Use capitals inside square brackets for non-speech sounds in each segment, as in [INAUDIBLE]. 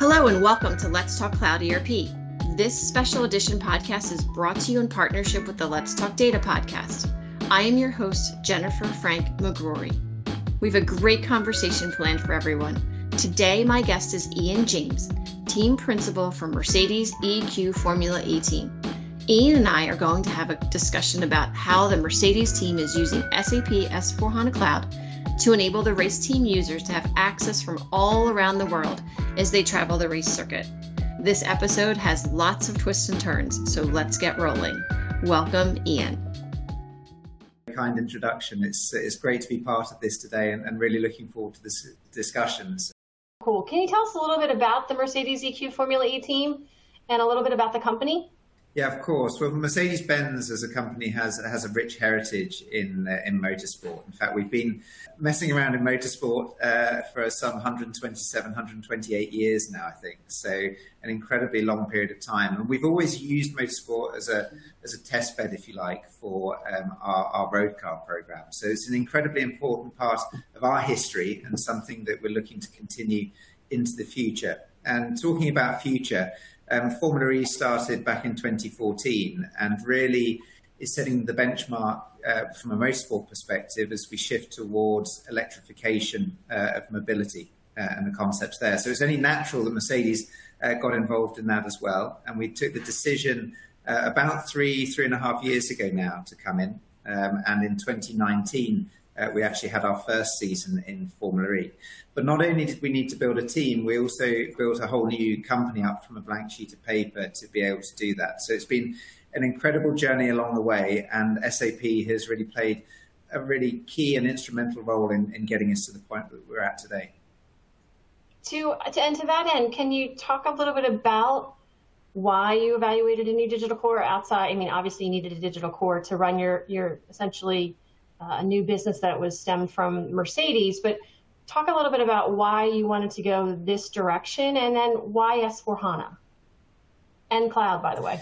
Hello, and welcome to Let's Talk Cloud ERP. This special edition podcast is brought to you in partnership with the Let's Talk Data podcast. I am your host, Jennifer Frank McGrory. We have a great conversation planned for everyone. Today, my guest is Ian James, team principal for Mercedes EQ Formula E team. Ian and I are going to have a discussion about how the Mercedes team is using SAP S4HANA Cloud to enable the race team users to have access from all around the world as they travel the race circuit. This episode has lots of twists and turns, so let's get rolling. Welcome, Ian. Kind introduction. It's, it's great to be part of this today and, and really looking forward to this discussions. Cool. Can you tell us a little bit about the Mercedes EQ Formula E team and a little bit about the company? Yeah, of course. Well, Mercedes-Benz as a company has has a rich heritage in uh, in motorsport. In fact, we've been messing around in motorsport uh, for some 127, 128 years now, I think. So an incredibly long period of time, and we've always used motorsport as a as a test bed, if you like, for um, our, our road car program. So it's an incredibly important part of our history and something that we're looking to continue into the future. And talking about future um, Formula E started back in 2014 and really is setting the benchmark uh, from a motorsport perspective as we shift towards electrification uh, of mobility uh, and the concepts there. So it's only natural that Mercedes uh, got involved in that as well. And we took the decision uh, about three, three and a half years ago now to come in. Um, and in 2019, uh, we actually had our first season in Formula E. But not only did we need to build a team, we also built a whole new company up from a blank sheet of paper to be able to do that. So it's been an incredible journey along the way, and SAP has really played a really key and instrumental role in, in getting us to the point that we're at today. To, to and to that end, can you talk a little bit about why you evaluated a new digital core outside? I mean, obviously you needed a digital core to run your your essentially uh, a new business that was stemmed from Mercedes. But talk a little bit about why you wanted to go this direction and then why S4 HANA and cloud, by the way.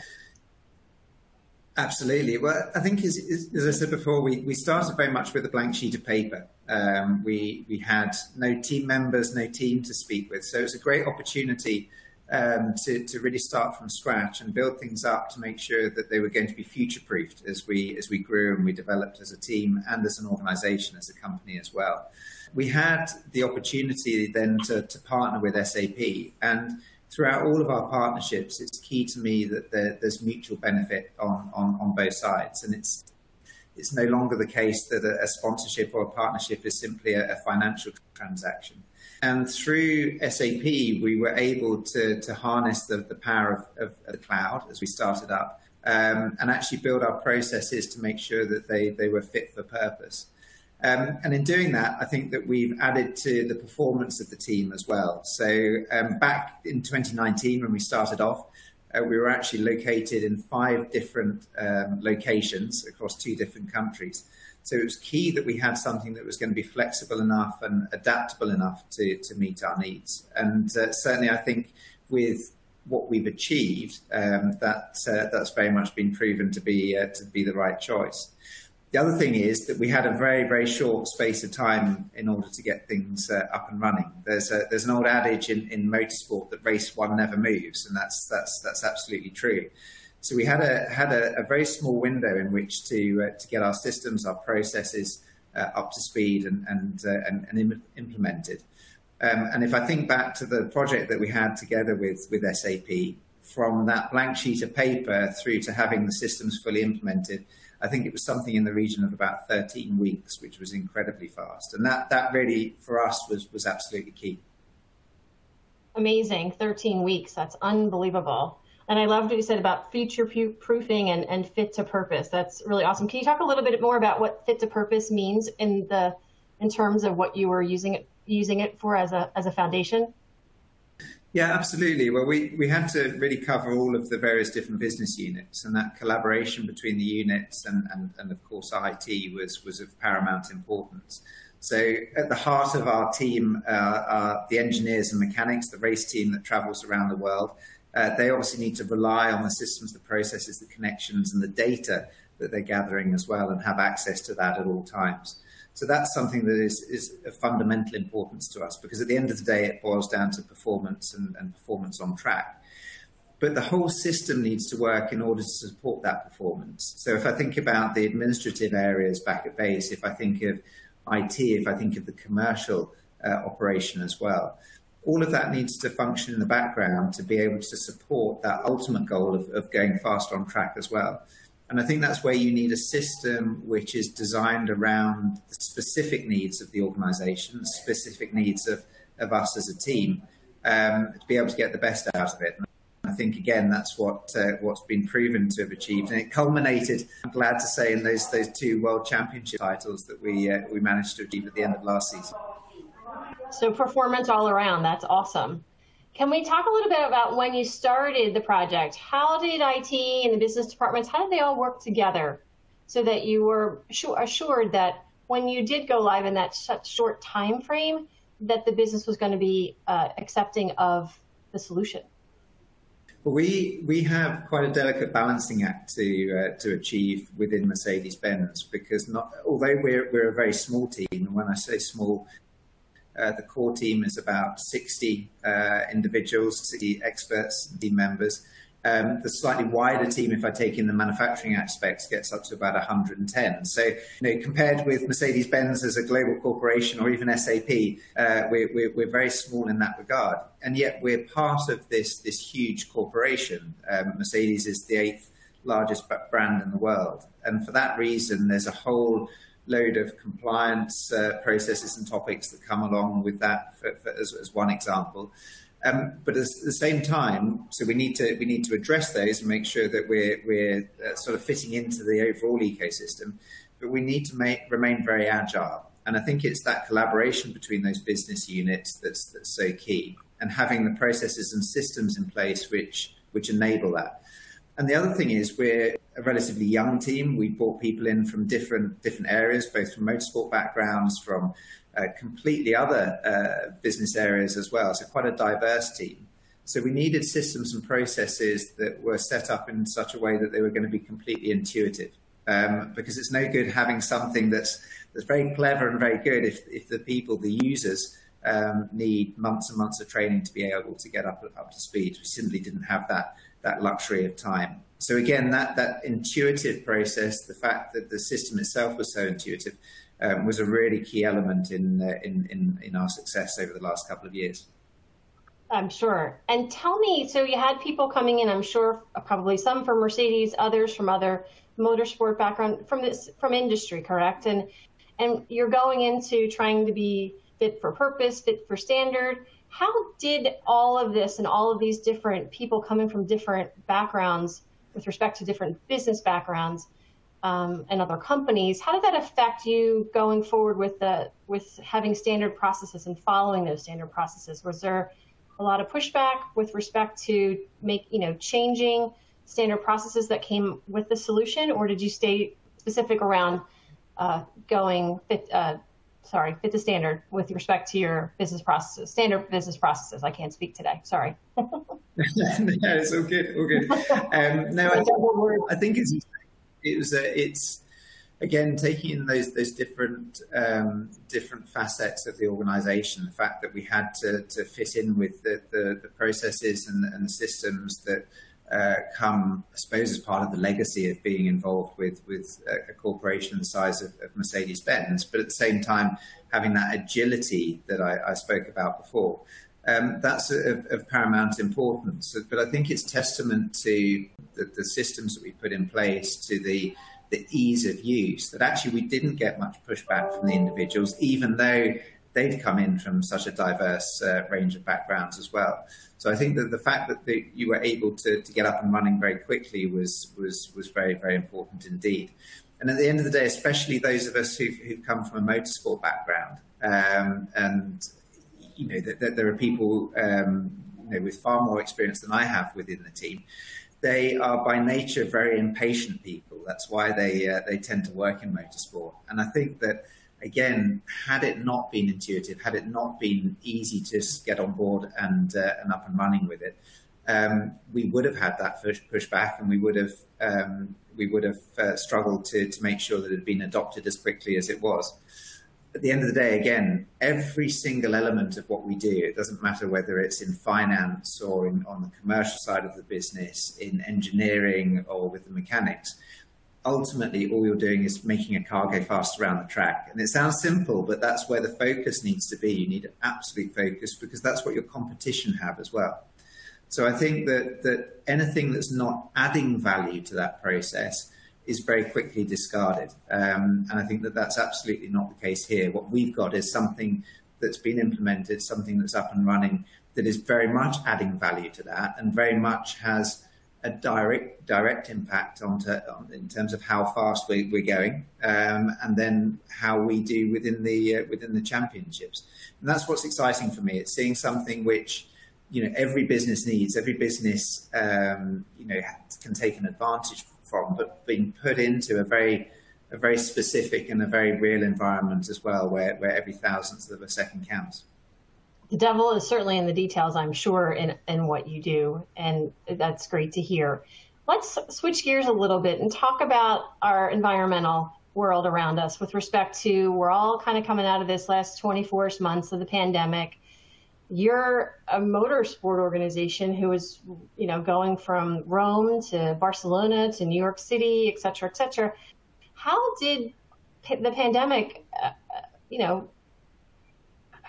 Absolutely. Well, I think as, as I said before, we, we started very much with a blank sheet of paper. Um, we, we had no team members, no team to speak with. So it's a great opportunity um, to, to really start from scratch and build things up to make sure that they were going to be future proofed as we as we grew and we developed as a team and as an organization as a company as well. We had the opportunity then to, to partner with SAP and throughout all of our partnerships, it's key to me that there, there's mutual benefit on, on, on both sides. And it's it's no longer the case that a, a sponsorship or a partnership is simply a, a financial transaction. And through SAP, we were able to, to harness the, the power of, of the cloud as we started up um, and actually build our processes to make sure that they, they were fit for purpose. Um, and in doing that, I think that we've added to the performance of the team as well. So um, back in 2019, when we started off, uh, we were actually located in five different um, locations across two different countries. So it was key that we had something that was going to be flexible enough and adaptable enough to, to meet our needs. And uh, certainly, I think with what we've achieved, um, that uh, that's very much been proven to be uh, to be the right choice. The other thing is that we had a very very short space of time in order to get things uh, up and running. There's a, there's an old adage in, in motorsport that race one never moves, and that's that's that's absolutely true. So we had a had a, a very small window in which to uh, to get our systems, our processes uh, up to speed and and uh, and, and Im- implemented. Um, and if I think back to the project that we had together with with SAP, from that blank sheet of paper through to having the systems fully implemented, I think it was something in the region of about 13 weeks, which was incredibly fast. And that that really for us was was absolutely key. Amazing, 13 weeks. That's unbelievable. And I loved what you said about future proofing and, and fit to purpose. That's really awesome. Can you talk a little bit more about what fit to purpose means in the in terms of what you were using it using it for as a as a foundation? Yeah, absolutely. Well, we, we had to really cover all of the various different business units, and that collaboration between the units and, and, and of course IT was was of paramount importance. So at the heart of our team uh, are the engineers and mechanics, the race team that travels around the world, uh, they obviously need to rely on the systems, the processes, the connections, and the data that they're gathering as well, and have access to that at all times. So that's something that is, is of fundamental importance to us because at the end of the day, it boils down to performance and, and performance on track. But the whole system needs to work in order to support that performance. So if I think about the administrative areas back at base, if I think of IT, if I think of the commercial uh, operation as well, all of that needs to function in the background to be able to support that ultimate goal of, of going faster on track as well. And I think that's where you need a system which is designed around the specific needs of the organization, the specific needs of, of us as a team, um, to be able to get the best out of it. And I think again that's what uh, what's been proven to have achieved, and it culminated. I'm glad to say in those those two world championship titles that we uh, we managed to achieve at the end of last season. So performance all around. That's awesome. Can we talk a little bit about when you started the project? How did IT and the business departments, how did they all work together so that you were assured that when you did go live in that short time frame, that the business was going to be uh, accepting of the solution? We we have quite a delicate balancing act to uh, to achieve within Mercedes Benz because not although we're we're a very small team, and when I say small, uh, the core team is about 60 uh, individuals, 60 experts team members. Um, the slightly wider team, if I take in the manufacturing aspects, gets up to about 110. So, you know, compared with Mercedes-Benz as a global corporation or even SAP, uh, we're, we're, we're, very small in that regard. And yet we're part of this, this huge corporation. Um, Mercedes is the eighth largest brand in the world. And for that reason, there's a whole load of compliance uh, processes and topics that come along with that for, for, as, as, one example. Um, but at the same time, so we need to we need to address those and make sure that we're we're uh, sort of fitting into the overall ecosystem. But we need to make, remain very agile, and I think it's that collaboration between those business units that's that's so key, and having the processes and systems in place which which enable that. And the other thing is we're a relatively young team. We brought people in from different different areas, both from motorsport backgrounds, from uh, completely other uh, business areas as well. So quite a diverse team. So we needed systems and processes that were set up in such a way that they were going to be completely intuitive. Um, because it's no good having something that's that's very clever and very good if if the people, the users, um, need months and months of training to be able to get up up to speed. We simply didn't have that that luxury of time. So again, that that intuitive process, the fact that the system itself was so intuitive, um, was a really key element in, uh, in, in in our success over the last couple of years. I'm sure. And tell me, so you had people coming in. I'm sure probably some from Mercedes, others from other motorsport background from this from industry, correct? And and you're going into trying to be fit for purpose, fit for standard. How did all of this and all of these different people coming from different backgrounds with respect to different business backgrounds um, and other companies, how did that affect you going forward with the with having standard processes and following those standard processes? Was there a lot of pushback with respect to make you know changing standard processes that came with the solution, or did you stay specific around uh, going uh, sorry, fit the standard with respect to your business processes, standard business processes. I can't speak today. Sorry. [LAUGHS] [LAUGHS] no, it's all good. All good. [LAUGHS] Um, no, I think, I think it's it was a, it's again taking in those those different um, different facets of the organisation. The fact that we had to to fit in with the the, the processes and, and systems that uh, come, I suppose, as part of the legacy of being involved with with a, corporation the size of, of Mercedes Benz, but at the same time having that agility that I, I spoke about before. Um, that's of, of, paramount importance. But I think it's testament to the, the, systems that we put in place, to the the ease of use. That actually we didn't get much pushback from the individuals, even though they'd come in from such a diverse uh, range of backgrounds as well. So I think that the fact that the, you were able to, to get up and running very quickly was, was, was very, very important indeed. And at the end of the day, especially those of us who've, who've come from a motorsport background, um, and you know that, that, there are people um, you know, with far more experience than I have within the team. They are by nature very impatient people. That's why they uh, they tend to work in motorsport. And I think that again, had it not been intuitive, had it not been easy to get on board and uh, and up and running with it, um, we would have had that push, pushback, and we would have um, we would have uh, struggled to to make sure that it had been adopted as quickly as it was. at the end of the day, again, every single element of what we do, it doesn't matter whether it's in finance or in, on the commercial side of the business, in engineering or with the mechanics, ultimately all you're doing is making a car go faster around the track. And it sounds simple, but that's where the focus needs to be. You need absolute focus because that's what your competition have as well. So I think that, that anything that's not adding value to that process is very quickly discarded. Um, and I think that that's absolutely not the case here. What we've got is something that's been implemented, something that's up and running that is very much adding value to that and very much has a direct direct impact onto on, in terms of how fast we, we're going um, and then how we do within the uh, within the championships. And that's what's exciting for me. It's seeing something which you know every business needs. Every business um, you know can take an advantage from, but being put into a very a very specific and a very real environment as well, where, where every thousandth of a second counts. The devil is certainly in the details, I'm sure, in, in what you do, and that's great to hear. Let's switch gears a little bit and talk about our environmental world around us with respect to we're all kind of coming out of this last 24 months of the pandemic you're a motorsport organization who is, you know, going from Rome to Barcelona to New York City, et cetera, et cetera. How did the pandemic, uh, you know,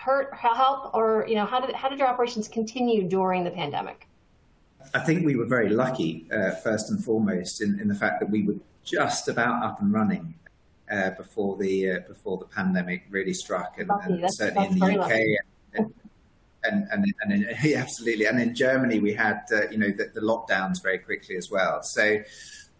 hurt, help, or you know, how did how did your operations continue during the pandemic? I think we were very lucky, uh, first and foremost, in, in the fact that we were just about up and running uh, before the uh, before the pandemic really struck, and, and certainly in the UK and, and, and in, [LAUGHS] yeah, absolutely. And in Germany, we had, uh, you know, the, the, lockdowns very quickly as well. So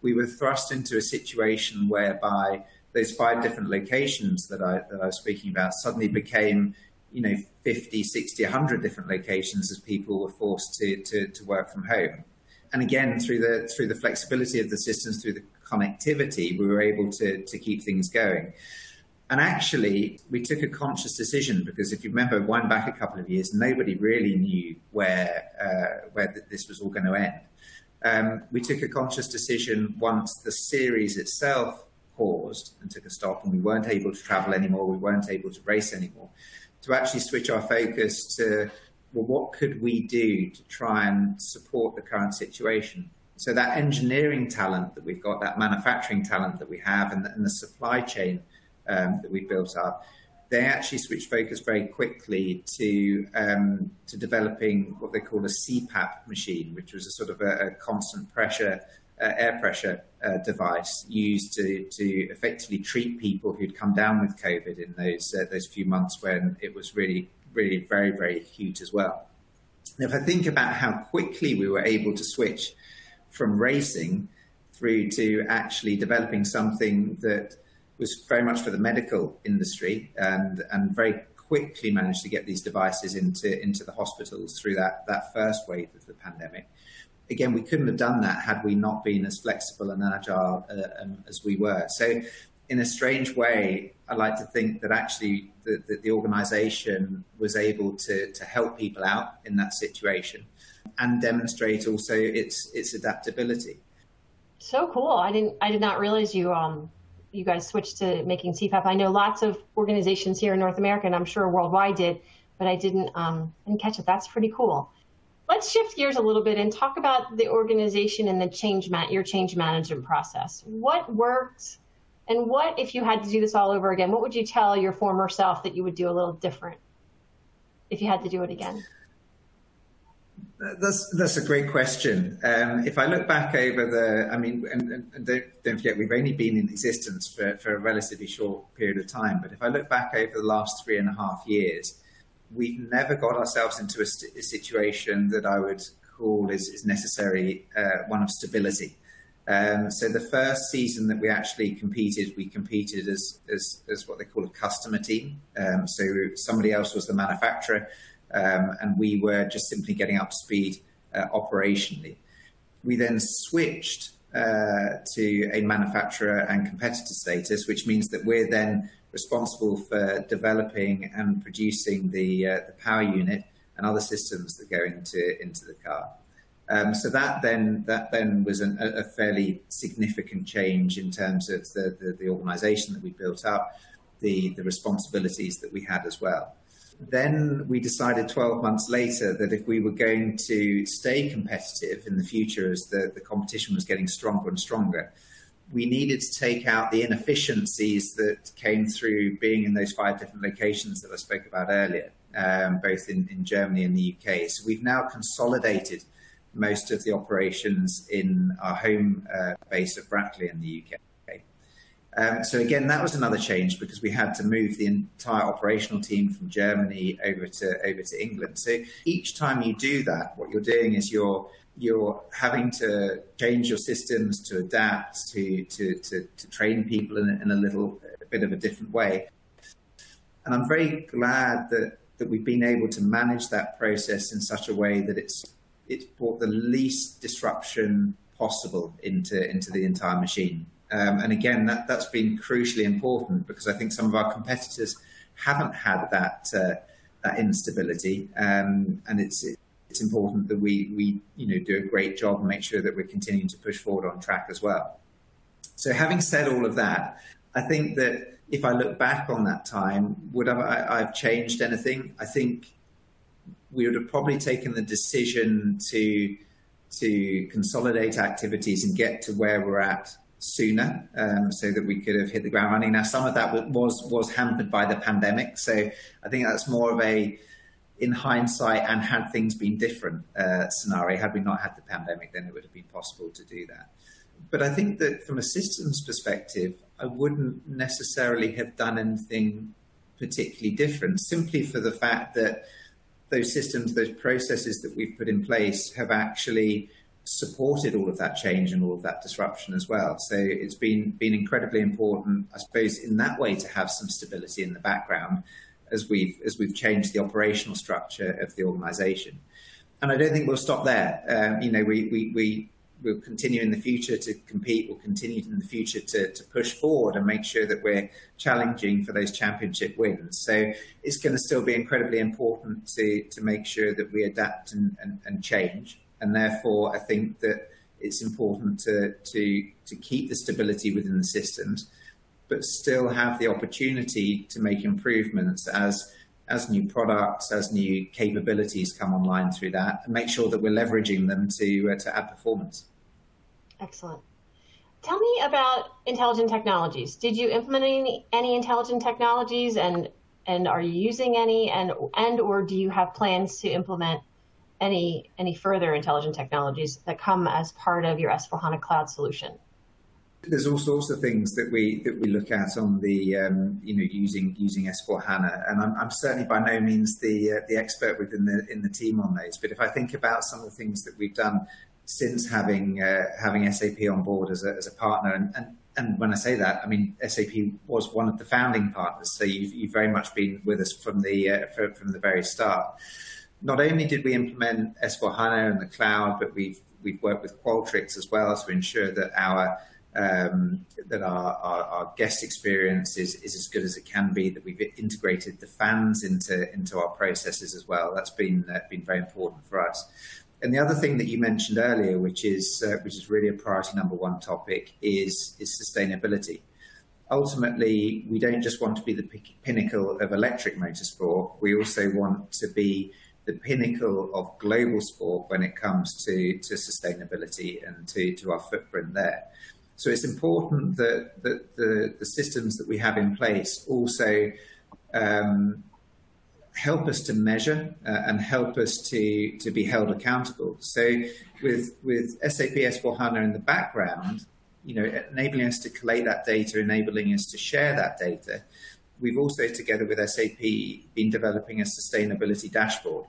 we were thrust into a situation whereby those five different locations that I, that I was speaking about suddenly became, you know, 50, 60, 100 different locations as people were forced to, to, to work from home. And again, through the, through the flexibility of the systems, through the connectivity, we were able to, to keep things going. And actually, we took a conscious decision because if you remember, wind back a couple of years, nobody really knew where uh, where th- this was all going to end. Um, we took a conscious decision once the series itself paused and took a stop, and we weren't able to travel anymore, we weren't able to race anymore, to actually switch our focus to well, what could we do to try and support the current situation? So that engineering talent that we've got, that manufacturing talent that we have, and the, and the supply chain um, that we've built up, they actually switched focus very quickly to um, to developing what they call a CPAP machine, which was a sort of a, a constant pressure uh, air pressure uh, device used to to effectively treat people who'd come down with COVID in those uh, those few months when it was really really very very acute as well. Now, if I think about how quickly we were able to switch from racing through to actually developing something that was very much for the medical industry and, and very quickly managed to get these devices into, into the hospitals through that, that first wave of the pandemic. Again, we couldn't have done that had we not been as flexible and agile uh, um, as we were. So, in a strange way, I like to think that actually the, the, the organization was able to, to help people out in that situation and demonstrate also its, its adaptability. So cool. I didn't, I did not realize you, um, you guys switched to making CPAP. I know lots of organizations here in North America, and I'm sure worldwide did, but I didn't um, didn't catch it. That's pretty cool. Let's shift gears a little bit and talk about the organization and the change your change management process. What worked, and what if you had to do this all over again? What would you tell your former self that you would do a little different if you had to do it again? That's that's a great question. Um, if I look back over the, I mean, and, and don't, don't, forget we've only been in existence for, for a relatively short period of time. But if I look back over the last three and a half years, we've never got ourselves into a, st- a situation that I would call is, is necessary uh, one of stability. Um, so the first season that we actually competed, we competed as as, as what they call a customer team. Um, so somebody else was the manufacturer um, and we were just simply getting up to speed uh, operationally. We then switched uh, to a manufacturer and competitor status, which means that we're then responsible for developing and producing the, uh, the power unit and other systems that go into, into the car. Um, so that then that then was an, a fairly significant change in terms of the, the, the organisation that we built up. the, the responsibilities that we had as well. Then we decided 12 months later that if we were going to stay competitive in the future as the, the competition was getting stronger and stronger, we needed to take out the inefficiencies that came through being in those five different locations that I spoke about earlier, um, both in, in Germany and the UK. So we've now consolidated most of the operations in our home uh, base of Brackley in the UK. Um, so again, that was another change because we had to move the entire operational team from Germany over to over to England. So each time you do that, what you're doing is you're you're having to change your systems to adapt to to to, to train people in, in a little a bit of a different way. And I'm very glad that that we've been able to manage that process in such a way that it's it's brought the least disruption possible into into the entire machine. Um, and again, that, that's been crucially important because I think some of our competitors haven't had that uh, that instability, um, and it's it's important that we we you know do a great job and make sure that we're continuing to push forward on track as well. So, having said all of that, I think that if I look back on that time, would I, I've changed anything? I think we would have probably taken the decision to to consolidate activities and get to where we're at sooner um, so that we could have hit the ground running. Now, some of that was was hampered by the pandemic, so I think that's more of a in hindsight and had things been different uh, scenario. Had we not had the pandemic, then it would have been possible to do that. But I think that from a systems perspective, I wouldn't necessarily have done anything particularly different, simply for the fact that those systems, those processes that we've put in place have actually supported all of that change and all of that disruption as well. So it's been been incredibly important, I suppose, in that way to have some stability in the background as we've as we've changed the operational structure of the organisation. And I don't think we'll stop there. Um, you know, we we we will continue in the future to compete. We'll continue in the future to, to push forward and make sure that we're challenging for those championship wins. So it's going to still be incredibly important to to make sure that we adapt and, and, and change and therefore I think that it's important to to to keep the stability within the systems, but still have the opportunity to make improvements as as new products, as new capabilities come online through that, and make sure that we're leveraging them to uh, to add performance. Excellent. Tell me about intelligent technologies. Did you implement any, any intelligent technologies, and and are you using any, and and or do you have plans to implement any any further intelligent technologies that come as part of your S4HANA cloud solution? There's all sorts of things that we that we look at on the um, you know using using S4 HANA, and I'm, I'm certainly by no means the uh, the expert within the in the team on those. But if I think about some of the things that we've done since having uh, having SAP on board as a, as a partner, and, and and when I say that, I mean SAP was one of the founding partners, so you've, you've very much been with us from the uh, from, from the very start. Not only did we implement S4HANA in the cloud, but we've, we've worked with Qualtrics as well to ensure that our um, that our, our, our, guest experience is, is as good as it can be, that we've integrated the fans into, into our processes as well. That's been, uh, been very important for us. And the other thing that you mentioned earlier, which is, uh, which is really a priority number one topic, is, is sustainability. Ultimately, we don't just want to be the pinnacle of electric motorsport, we also want to be the pinnacle of global sport when it comes to, to sustainability and to, to our footprint there. So it's important that, that the, the systems that we have in place also um, help us to measure uh, and help us to, to be held accountable. So with, with SAP S4HANA in the background, you know, enabling us to collate that data, enabling us to share that data, we've also, together with SAP, been developing a sustainability dashboard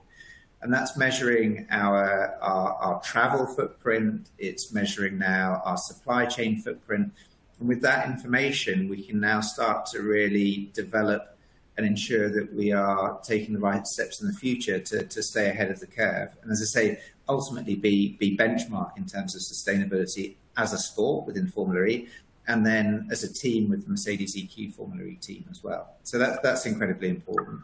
and that's measuring our, our, our, travel footprint. It's measuring now our supply chain footprint. And with that information, we can now start to really develop and ensure that we are taking the right steps in the future to, to stay ahead of the curve. And as I say, ultimately be, be benchmark in terms of sustainability as a sport within Formula E, and then as a team with the Mercedes EQ Formula E team as well. So that, that's incredibly important.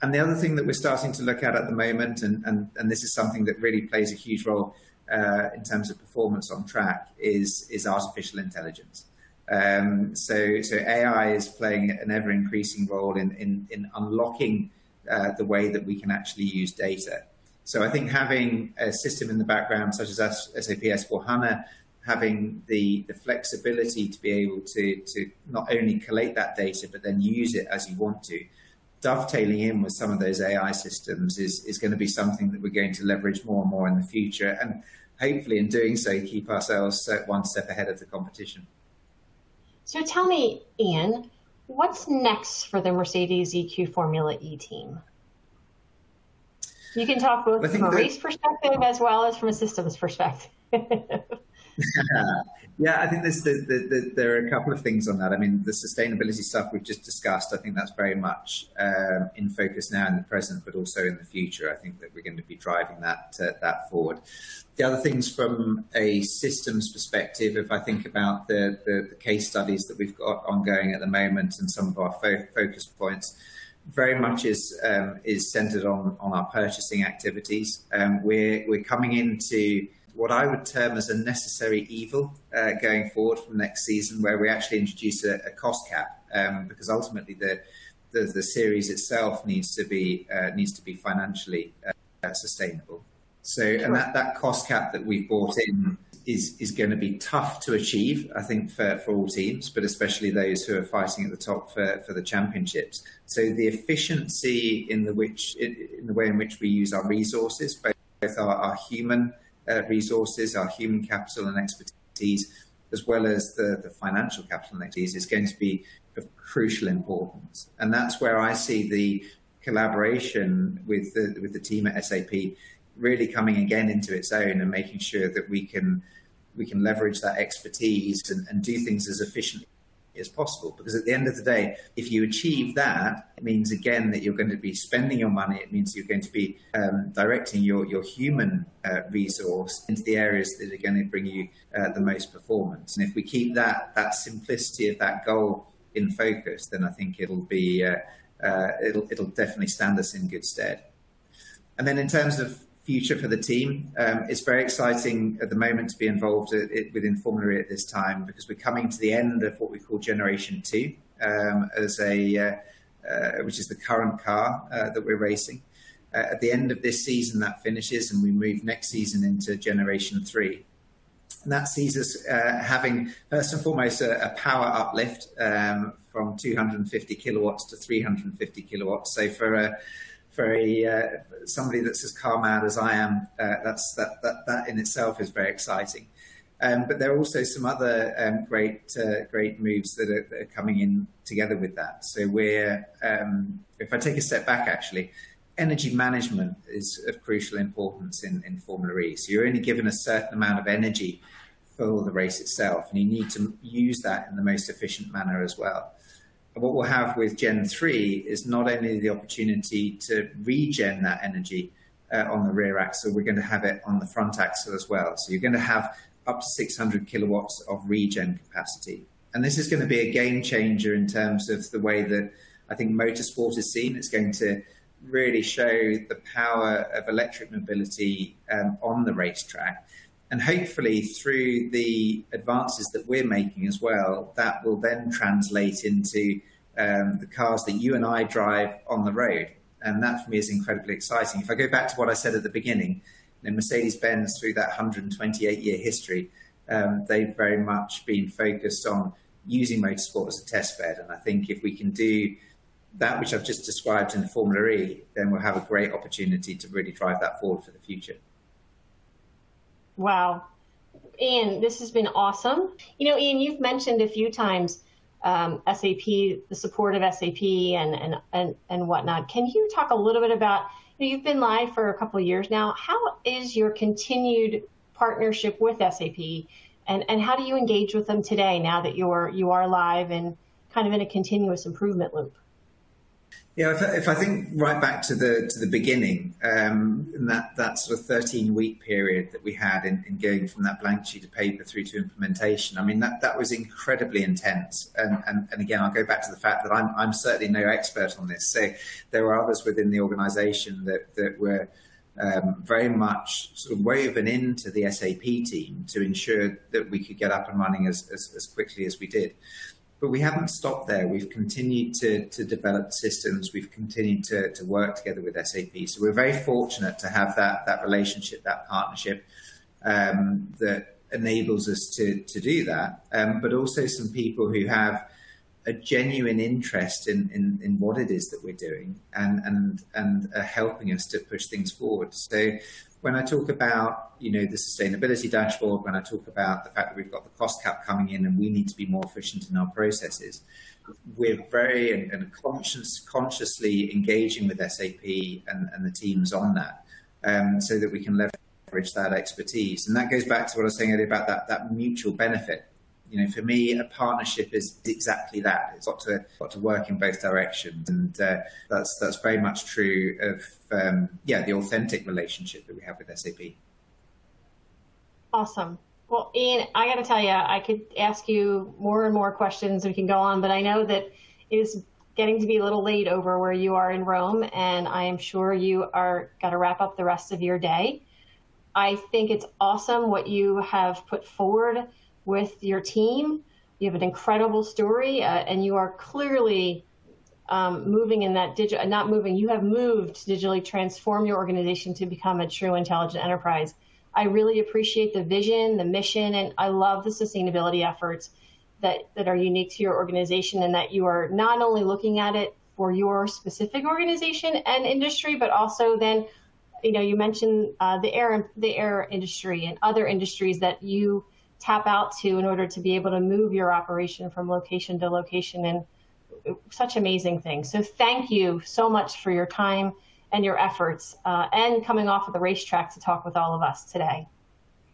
And the other thing that we're starting to look at at the moment, and, and, and this is something that really plays a huge role uh, in terms of performance on track, is, is artificial intelligence. Um, so, so AI is playing an ever increasing role in, in, in unlocking uh, the way that we can actually use data. So I think having a system in the background such as SAP S4HANA, having the, the flexibility to be able to, to not only collate that data, but then use it as you want to, dovetailing in with some of those AI systems is, is going to be something that we're going to leverage more and more in the future. And hopefully in doing so, keep ourselves uh, one step ahead of the competition. So tell me, Ian, what's next for the Mercedes EQ Formula E team? You can talk both from a race perspective as well as from a systems perspective. [LAUGHS] yeah, I think there's the, the, the, there are a couple of things on that. I mean, the sustainability stuff we've just discussed, I think that's very much um, in focus now in the present, but also in the future. I think that we're going to be driving that uh, that forward. The other things from a systems perspective, if I think about the, the, the case studies that we've got ongoing at the moment and some of our fo- focus points, very much is um, is centered on on our purchasing activities. Um, we're we're coming into what I would term as a necessary evil uh, going forward from next season, where we actually introduce a, a cost cap, um, because ultimately the, the, the series itself needs to be uh, needs to be financially uh, sustainable. So, and that, that cost cap that we've brought in is is going to be tough to achieve, I think, for, for all teams, but especially those who are fighting at the top for, for the championships. So, the efficiency in the which in the way in which we use our resources, both our, our human uh, resources, our human capital and expertise, as well as the, the financial capital and expertise, is going to be of crucial importance. And that's where I see the collaboration with the, with the team at SAP really coming again into its own and making sure that we can we can leverage that expertise and, and do things as efficiently as possible. Because at the end of the day, if you achieve that, it means again that you're going to be spending your money. It means you're going to be um, directing your, your human uh, resource into the areas that are going to bring you uh, the most performance. And if we keep that, that simplicity of that goal in focus, then I think it'll be, uh, uh it'll, it'll definitely stand us in good stead. And then in terms of future for the team. Um, it's very exciting at the moment to be involved within Formula E at this time because we're coming to the end of what we call Generation Two, um, as a uh, uh, which is the current car uh, that we're racing. Uh, at the end of this season, that finishes, and we move next season into Generation Three. And that sees us uh, having first and foremost a, a power uplift um, from 250 kilowatts to 350 kilowatts. So for a a uh, somebody that's as car mad as I am, uh, that's that, that that in itself is very exciting. Um, but there are also some other um, great uh, great moves that are, that are, coming in together with that. So we're um, if I take a step back, actually, energy management is of crucial importance in, in Formula E. So you're only given a certain amount of energy for the race itself, and you need to use that in the most efficient manner as well what we'll have with Gen 3 is not only the opportunity to regen that energy uh, on the rear axle, we're going to have it on the front axle as well. So you're going to have up to 600 kilowatts of regen capacity. And this is going to be a game changer in terms of the way that I think motorsport is seen. It's going to really show the power of electric mobility um, on the racetrack and hopefully through the advances that we're making as well, that will then translate into um, the cars that you and I drive on the road. And that for me is incredibly exciting. If I go back to what I said at the beginning, you know, Mercedes-Benz through that 128 year history, um, they've very much been focused on using motorsport as a test bed. And I think if we can do that, which I've just described in the Formula E, then we'll have a great opportunity to really drive that forward for the future. Wow. Ian, this has been awesome. You know, Ian, you've mentioned a few times um, SAP, the support of SAP and, and, and, and whatnot. Can you talk a little bit about, you you've been live for a couple of years now. How is your continued partnership with SAP and, and how do you engage with them today now that you're, you are live and kind of in a continuous improvement loop? Yeah, if, if, I think right back to the to the beginning, um, that that sort of thirteen week period that we had in, in, going from that blank sheet of paper through to implementation, I mean that that was incredibly intense. And, and and again, I'll go back to the fact that I'm I'm certainly no expert on this. So there were others within the organisation that that were um, very much sort of woven into the SAP team to ensure that we could get up and running as, as, as quickly as we did. But we haven't stopped there. We've continued to, to develop systems. We've continued to, to work together with SAP. So we're very fortunate to have that, that relationship, that partnership um, that enables us to, to do that. Um, but also some people who have a genuine interest in, in, in what it is that we're doing and, and, and are helping us to push things forward. So when I talk about, you know, the sustainability dashboard, when I talk about the fact that we've got the cost cap coming in and we need to be more efficient in our processes, we're very and, and conscious, consciously engaging with SAP and, and the teams on that, um, so that we can leverage that expertise. And that goes back to what I was saying earlier about that, that mutual benefit you know, for me, a partnership is exactly that. It's got to got to work in both directions, and uh, that's that's very much true of um, yeah the authentic relationship that we have with SAP. Awesome. Well, Ian, I got to tell you, I could ask you more and more questions. We can go on, but I know that it is getting to be a little late over where you are in Rome, and I am sure you are got to wrap up the rest of your day. I think it's awesome what you have put forward with your team. You have an incredible story, uh, and you are clearly um, moving in that digital, not moving, you have moved to digitally transform your organization to become a true intelligent enterprise. I really appreciate the vision, the mission, and I love the sustainability efforts that, that are unique to your organization and that you are not only looking at it for your specific organization and industry, but also then, you know, you mentioned uh, the air the air industry and other industries that you tap out to in order to be able to move your operation from location to location and such amazing things. So thank you so much for your time and your efforts uh, and coming off of the racetrack to talk with all of us today.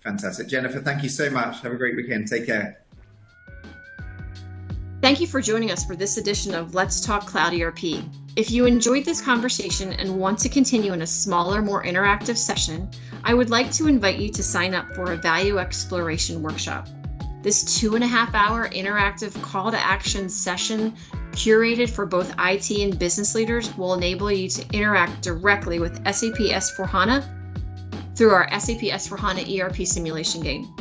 Fantastic. Jennifer, thank you so much. Have a great weekend. Take care. Thank you for joining us for this edition of Let's Talk Cloud ERP. If you enjoyed this conversation and want to continue in a smaller, more interactive session, I would like to invite you to sign up for a value exploration workshop. This two and a half hour interactive call to action session, curated for both IT and business leaders, will enable you to interact directly with SAP S4HANA through our SAP S4HANA ERP simulation game.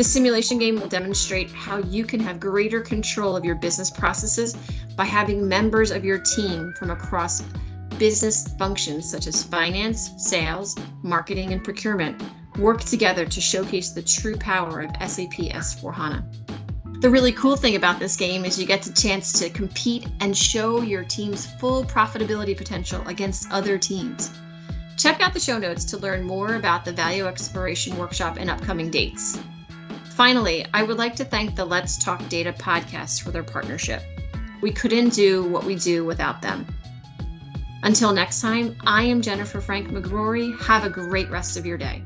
The simulation game will demonstrate how you can have greater control of your business processes by having members of your team from across business functions such as finance, sales, marketing, and procurement work together to showcase the true power of SAP S4HANA. The really cool thing about this game is you get the chance to compete and show your team's full profitability potential against other teams. Check out the show notes to learn more about the Value Exploration Workshop and upcoming dates. Finally, I would like to thank the Let's Talk Data podcast for their partnership. We couldn't do what we do without them. Until next time, I am Jennifer Frank McGrory. Have a great rest of your day.